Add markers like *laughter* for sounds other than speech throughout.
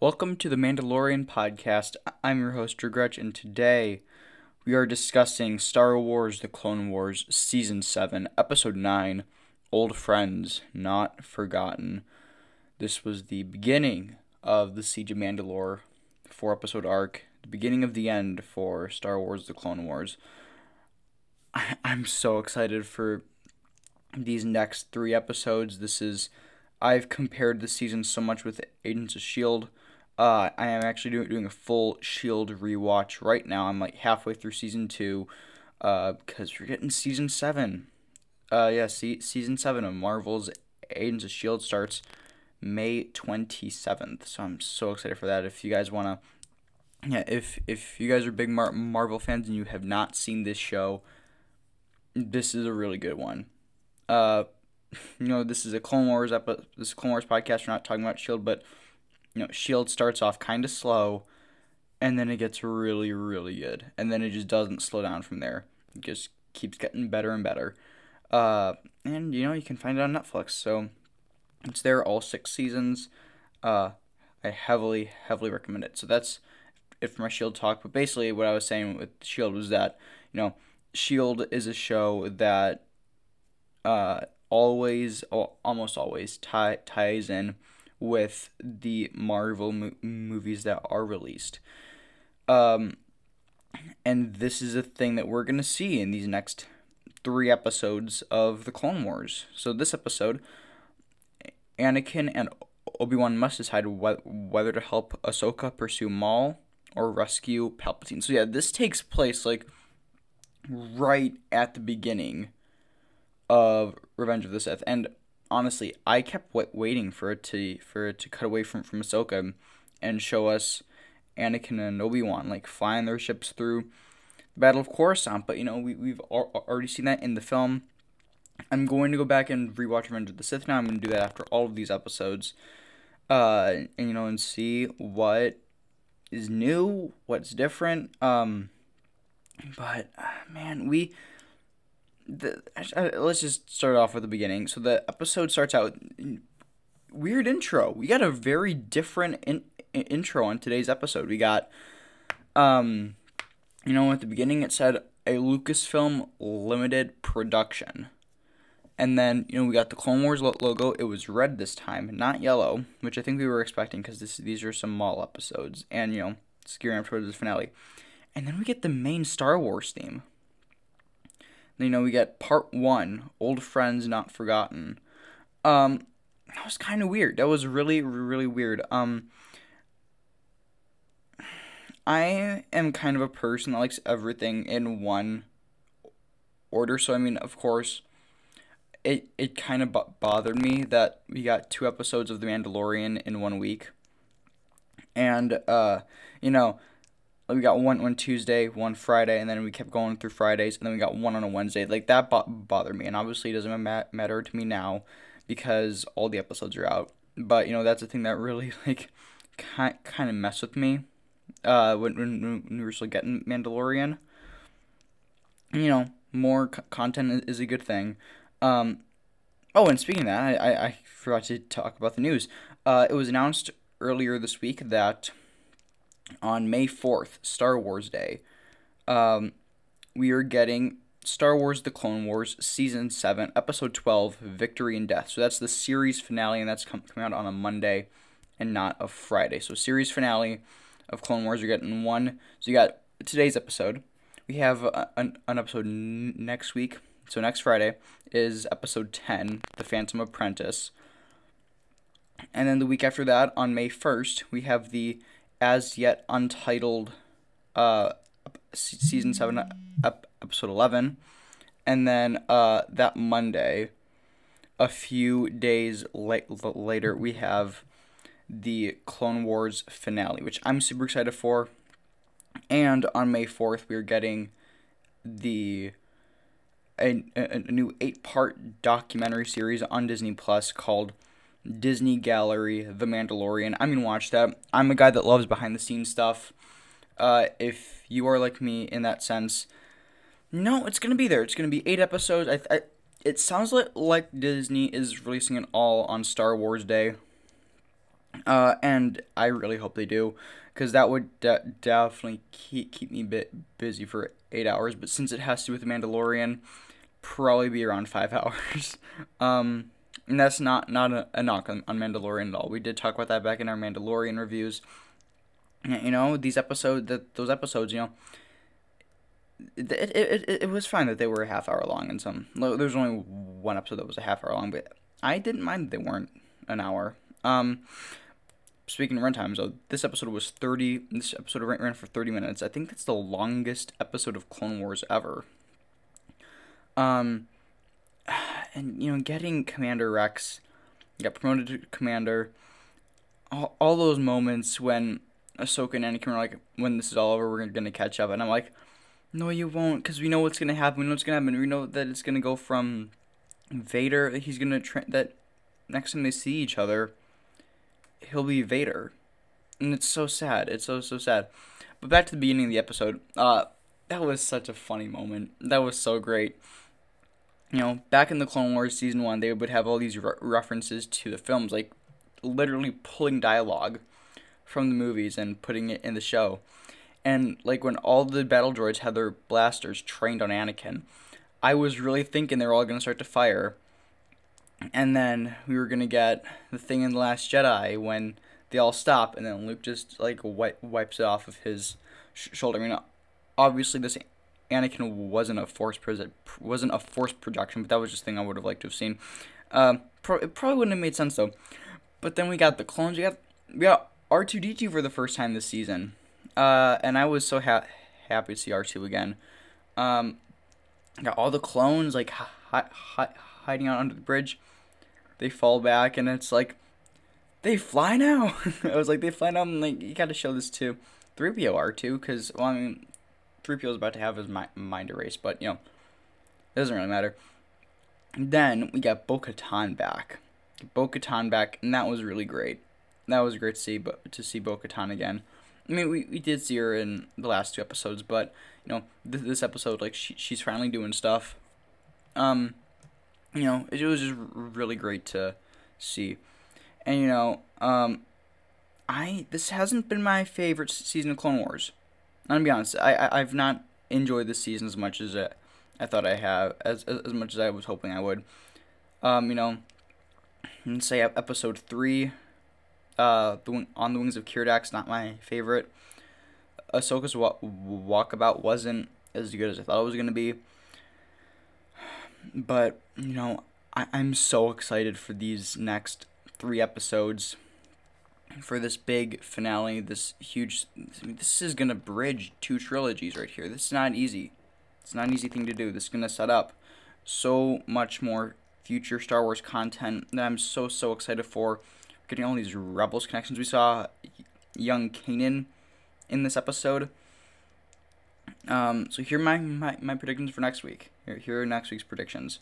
Welcome to the Mandalorian podcast. I'm your host, Drew Gretch, and today we are discussing Star Wars The Clone Wars Season 7, Episode 9 Old Friends Not Forgotten. This was the beginning of the Siege of Mandalore four episode arc, the beginning of the end for Star Wars The Clone Wars. I- I'm so excited for these next three episodes. This is. I've compared the season so much with Agents of S.H.I.E.L.D. Uh, I am actually doing, doing a full Shield rewatch right now. I'm like halfway through season two, uh, because we're getting season seven. Uh, yeah, see, season seven of Marvel's Agents of Shield starts May twenty seventh. So I'm so excited for that. If you guys wanna, yeah, if if you guys are big Mar- Marvel fans and you have not seen this show, this is a really good one. Uh, *laughs* you know, this is a Clone Wars episode. This is Clone Wars podcast. We're not talking about Shield, but you know, Shield starts off kind of slow, and then it gets really, really good, and then it just doesn't slow down from there. It just keeps getting better and better. Uh, and you know, you can find it on Netflix. So it's there all six seasons. Uh, I heavily, heavily recommend it. So that's it for my Shield talk. But basically, what I was saying with Shield was that you know, Shield is a show that uh always, almost always, tie, ties in with the Marvel mo- movies that are released. Um, and this is a thing that we're gonna see in these next three episodes of the Clone Wars. So this episode, Anakin and Obi Wan must decide wh- whether to help Ahsoka pursue Maul or rescue Palpatine. So yeah, this takes place like right at the beginning of Revenge of the Sith, and honestly, I kept waiting for it to for it to cut away from from Ahsoka and show us Anakin and Obi Wan like flying their ships through the Battle of Coruscant. But you know, we we've al- already seen that in the film. I'm going to go back and rewatch Revenge of the Sith now. I'm going to do that after all of these episodes, uh, and you know, and see what is new, what's different. Um, but uh, man, we the, let's just start off with the beginning. So the episode starts out weird intro. We got a very different in, in, intro on today's episode. We got, um, you know, at the beginning it said a Lucasfilm limited production, and then you know we got the Clone Wars logo. It was red this time, not yellow, which I think we were expecting because these are some Maul episodes, and you know, it's gearing up towards the finale. And then we get the main Star Wars theme you know, we get part one, Old Friends Not Forgotten. Um, that was kind of weird. That was really, really weird. Um, I am kind of a person that likes everything in one order. So, I mean, of course, it, it kind of bothered me that we got two episodes of The Mandalorian in one week. And, uh, you know, we got one on Tuesday, one Friday, and then we kept going through Fridays, and then we got one on a Wednesday. Like that bo- bothered me, and obviously it doesn't ma- matter to me now because all the episodes are out. But you know that's the thing that really *laughs* like kind kind of messed with me uh, when, when, when we were still getting Mandalorian. You know, more c- content is a good thing. Um, oh, and speaking of that, I, I, I forgot to talk about the news. Uh, it was announced earlier this week that on May 4th, Star Wars Day, um, we are getting Star Wars The Clone Wars Season 7, Episode 12, Victory and Death. So that's the series finale, and that's com- coming out on a Monday and not a Friday. So, series finale of Clone Wars, you're getting one. So, you got today's episode. We have a, an, an episode n- next week. So, next Friday is episode 10, The Phantom Apprentice. And then the week after that, on May 1st, we have the as yet untitled uh, season 7 episode 11 and then uh, that monday a few days la- later we have the clone wars finale which i'm super excited for. And on may 4th we're getting the a, a, a new eight part documentary series on disney plus called Disney Gallery, The Mandalorian. I mean, watch that. I'm a guy that loves behind the scenes stuff. Uh, if you are like me in that sense, no, it's gonna be there. It's gonna be eight episodes. I, I it sounds like like Disney is releasing it all on Star Wars Day. Uh, and I really hope they do, because that would de- definitely keep keep me bit busy for eight hours. But since it has to do with the Mandalorian, probably be around five *laughs* hours. um, and that's not not a, a knock on, on Mandalorian at all. We did talk about that back in our Mandalorian reviews. You know, these episodes, that those episodes, you know, it, it, it, it was fine that they were a half hour long and some there was only one episode that was a half hour long but i didn't mind that they weren't an hour um speaking of runtime so this episode was 30 this episode ran for 30 minutes i think that's the longest episode of clone wars ever um and you know getting commander rex got promoted to commander all, all those moments when ahsoka and anakin were like when this is all over we're gonna catch up and i'm like no, you won't, because we know what's gonna happen. We know what's gonna happen. We know that it's gonna go from Vader. He's gonna tra- that next time they see each other, he'll be Vader, and it's so sad. It's so so sad. But back to the beginning of the episode. Uh, that was such a funny moment. That was so great. You know, back in the Clone Wars season one, they would have all these re- references to the films, like literally pulling dialogue from the movies and putting it in the show. And like when all the battle droids had their blasters trained on Anakin, I was really thinking they were all gonna start to fire. And then we were gonna get the thing in the Last Jedi when they all stop, and then Luke just like wipe, wipes it off of his sh- shoulder. I mean, obviously this Anakin wasn't a force pre- wasn't a force projection, but that was just thing I would have liked to have seen. Um, pro- it probably wouldn't have made sense though. But then we got the clones. We got we got R two D two for the first time this season. Uh, and I was so ha- happy to see R2 again. Um, got all the clones like hi- hi- hiding out under the bridge. They fall back, and it's like they fly now. *laughs* I was like, they fly now. I'm like, you got to show this to 3PO R2 because well, I mean, 3PO is about to have his mi- mind erased, but you know, it doesn't really matter. Then we got Bo-Katan back. Bo-Katan back, and that was really great. That was great to see, but to see Bo-Katan again. I mean, we, we did see her in the last two episodes, but you know, th- this episode, like she she's finally doing stuff. Um, you know, it, it was just really great to see, and you know, um, I this hasn't been my favorite season of Clone Wars. I'm gonna be honest, I, I I've not enjoyed this season as much as I, I thought I have, as as much as I was hoping I would. Um, you know, let's say episode three uh, the on the wings of Keeradaks, not my favorite. Ahsoka's wa- walkabout wasn't as good as I thought it was gonna be. But you know, I- I'm so excited for these next three episodes. For this big finale, this huge, this is gonna bridge two trilogies right here. This is not easy. It's not an easy thing to do. This is gonna set up so much more future Star Wars content that I'm so so excited for getting all these Rebels connections. We saw young Kanan in this episode. Um, so here are my, my, my predictions for next week. Here, here are next week's predictions.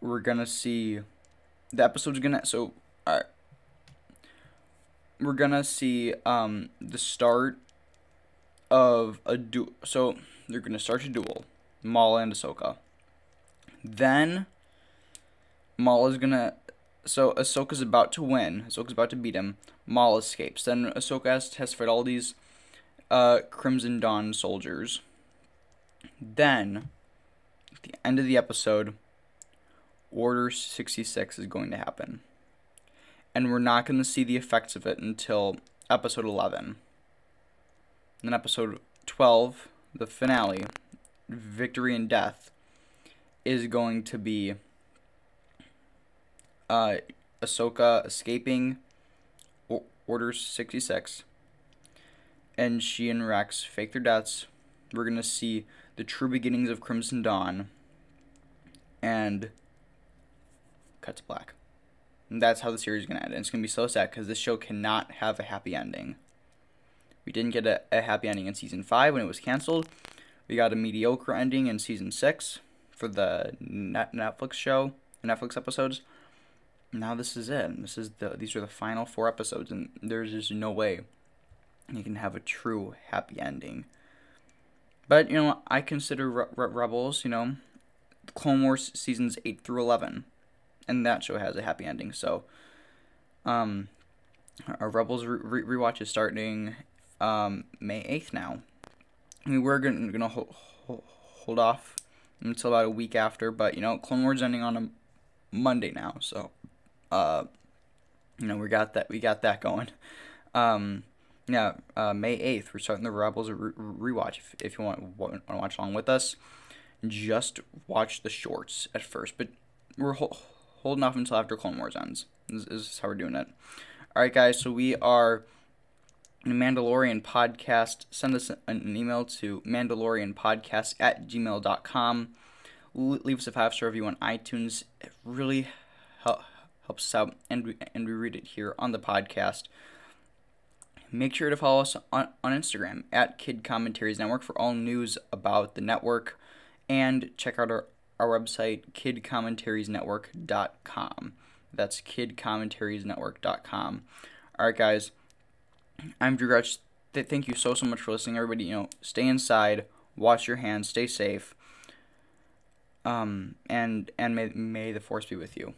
We're gonna see the episode's gonna so alright. We're gonna see um the start of a duel. So they're gonna start a duel, Maul and Ahsoka. Then Maul is gonna so Ahsoka's about to win. Ahsoka's about to beat him. Maul escapes. Then Ahsoka has to test fight all these uh, Crimson Dawn soldiers. Then, at the end of the episode, Order 66 is going to happen. And we're not going to see the effects of it until episode 11. And then episode 12, the finale, Victory and Death, is going to be uh, Ahsoka escaping Order 66, and she and Rex fake their deaths. We're gonna see the true beginnings of Crimson Dawn, and cut to black. And that's how the series is gonna end. And it's gonna be so sad because this show cannot have a happy ending. We didn't get a, a happy ending in season five when it was canceled. We got a mediocre ending in season six for the net Netflix show, Netflix episodes now this is it. This is the these are the final four episodes, and there's just no way you can have a true happy ending. But you know, I consider Re- Re- Rebels, you know, Clone Wars seasons eight through eleven, and that show has a happy ending. So, um, our Rebels re- rewatch is starting um, May 8th now. Mean, we're going to hold, hold off until about a week after, but you know, Clone Wars ending on a Monday now, so uh, you know, we got that we got that going. Um, yeah, uh, May 8th, we're starting the Rebels re- rewatch. If, if you want, want to watch along with us, just watch the shorts at first, but we're ho- holding off until after Clone Wars ends. This, is how we're doing it. All right, guys. So we are the Mandalorian podcast. Send us an email to mandalorianpodcast at gmail.com. Leave us a five star review on iTunes. It really help, helps us out, and we, and we read it here on the podcast. Make sure to follow us on, on Instagram at Kid Commentaries Network for all news about the network. And check out our, our website, kidcommentariesnetwork.com. That's kidcommentariesnetwork.com. All right, guys. I'm Drew Gretsch. Thank you so so much for listening, everybody. You know, stay inside, wash your hands, stay safe. Um, and and may may the force be with you.